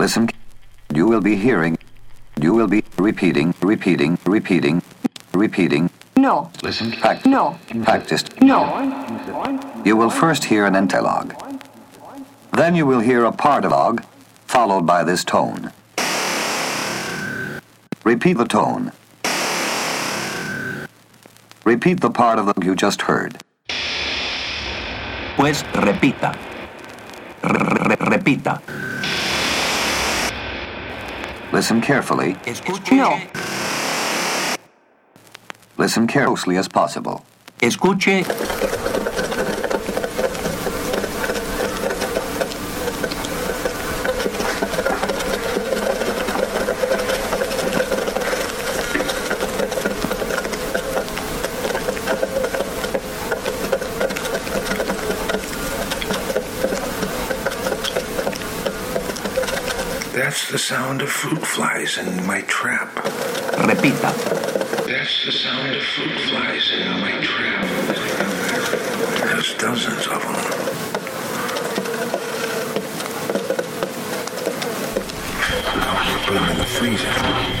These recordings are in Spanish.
Listen. You will be hearing. You will be repeating, repeating, repeating, repeating. No. Listen. Fact. No. Practiced. No. You will first hear an entelog. Then you will hear a partilog, followed by this tone. Repeat the tone. Repeat the part of the you just heard. Pues repita. Re- re- repita. Listen carefully. Escuche. No. Listen closely as possible. Escuche. That's the sound of fruit flies in my trap. Repita. That's the sound of fruit flies in my trap. There's dozens of them. I'll put them in the freezer.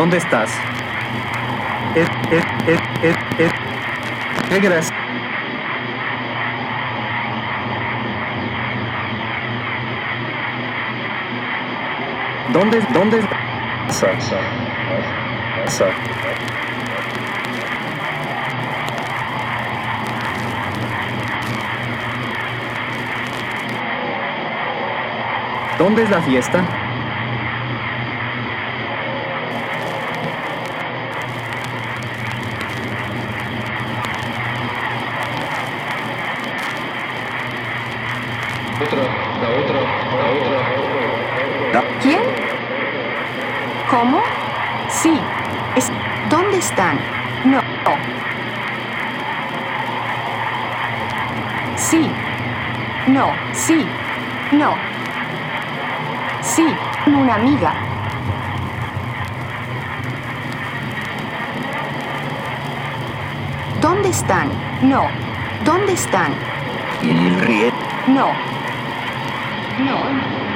¿Dónde estás? Es, es, es, es, es. ¿Qué gracias? ¿Dónde, dónde? Sa. ¿Dónde es la fiesta? ¿Quién? ¿Cómo? Sí. Es... ¿Dónde están? No. Sí. No. Sí. No. Sí. Una amiga. ¿Dónde están? No. ¿Dónde están? Rie. No. No.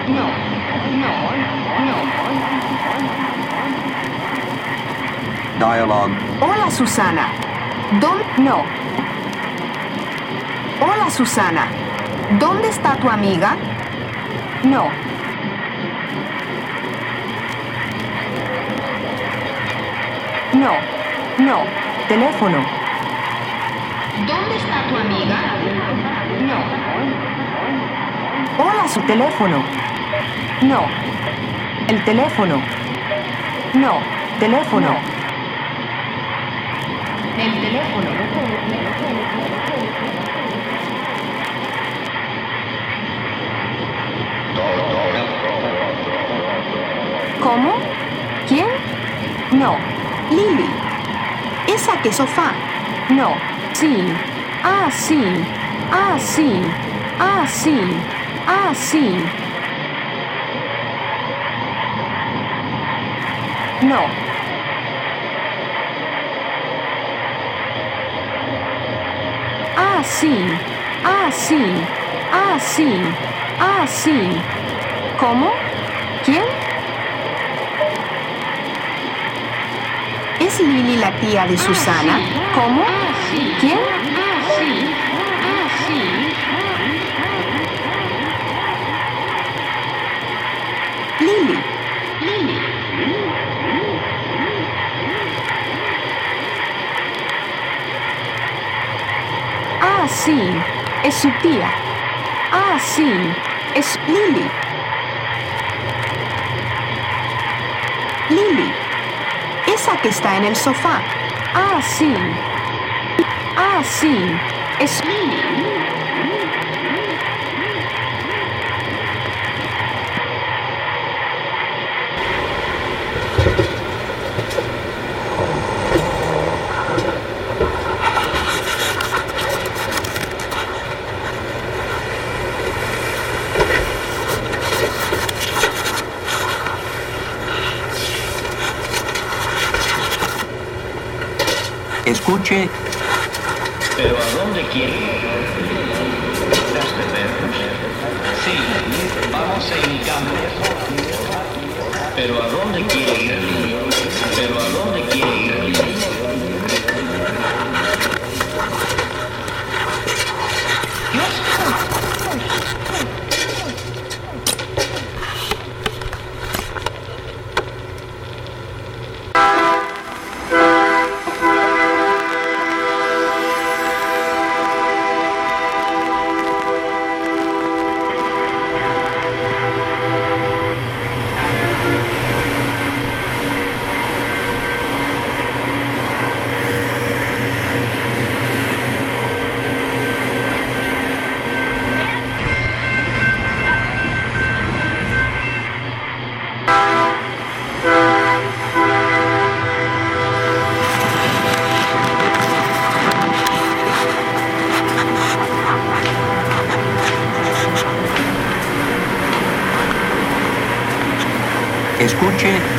No. No. No. Dialogue. Hola Susana. ¿Dónde? No. Hola Susana. ¿Dónde está tu amiga? No. No. No. Teléfono. ¿Dónde está tu amiga? Hola su teléfono. No. El teléfono. No. Teléfono. El teléfono. ¿Cómo? ¿Quién? No. Lily. ¿Esa qué sofá? No. Sí. Ah, sí. Ah, sí. Ah, sí. Ah, sí. No. Ah, sí. Ah, sí. Ah, sí. Ah, sí. ¿Cómo? ¿Quién? ¿Es Lili la tía de Susana? ¿Cómo? ¿Quién? Lili. Ah, sí, es su tía. Ah, sí, es Lili. Lili, esa que está en el sofá. Ah, sí. Ah, sí, es Lili. Escuche ¿Pero a dónde quiere ir? Este. Sí, vamos en cambio. ¿Pero a dónde quiere ir? ¿Pero a dónde escuche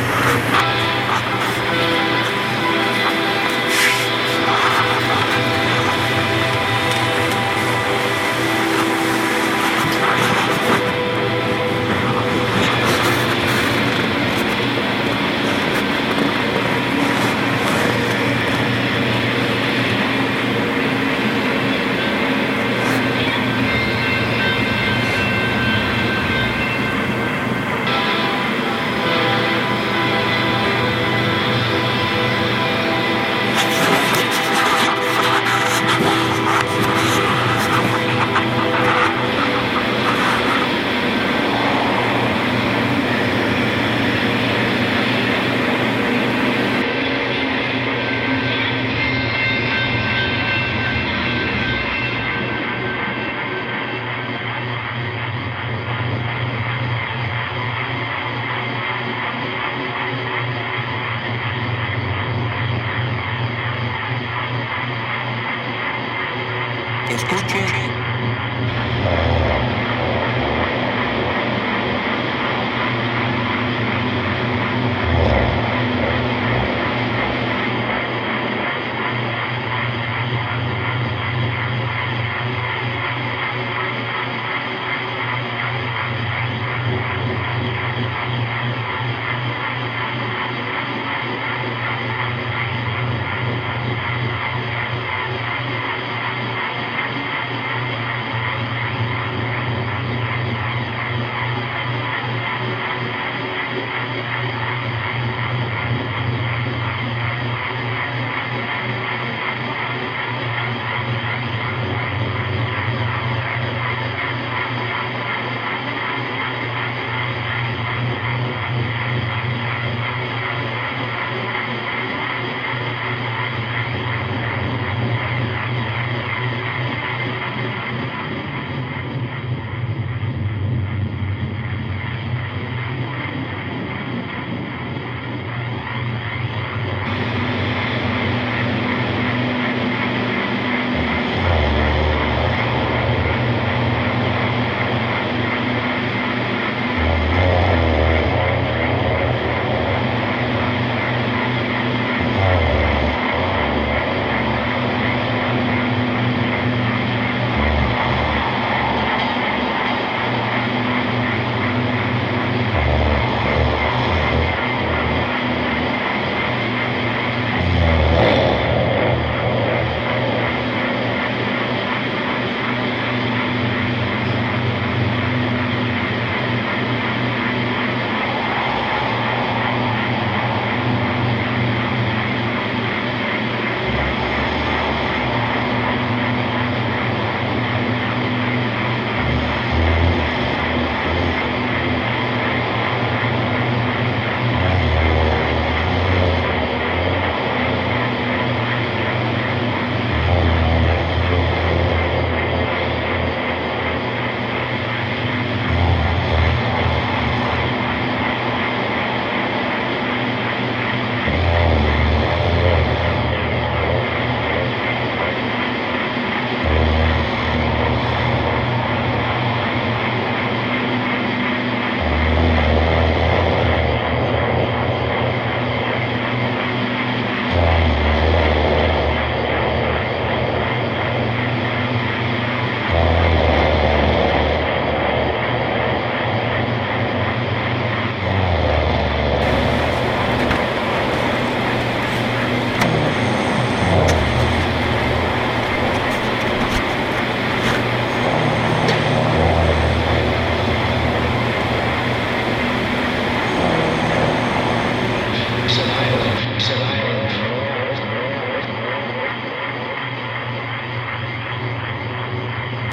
Escuche.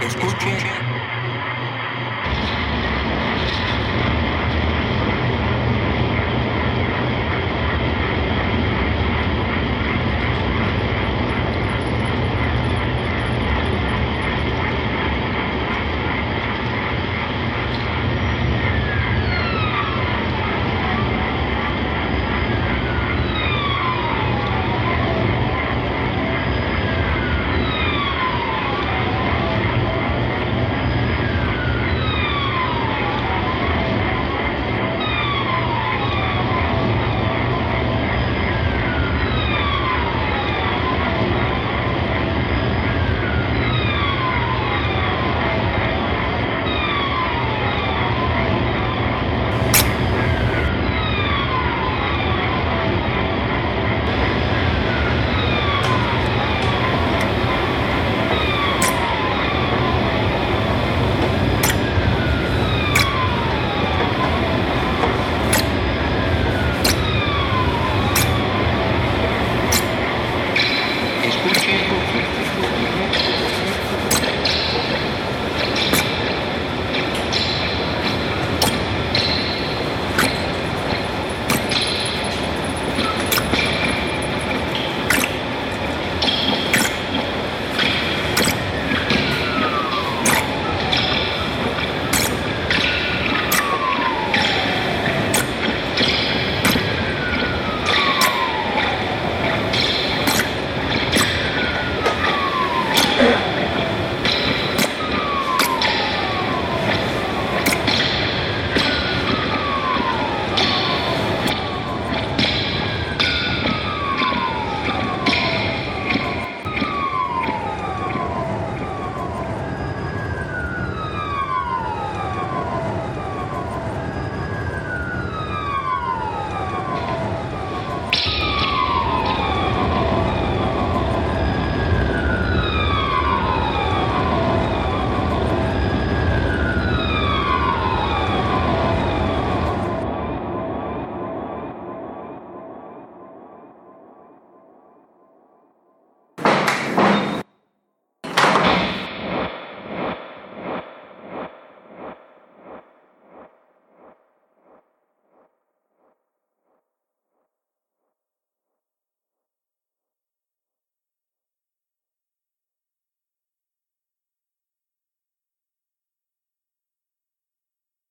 Escuche.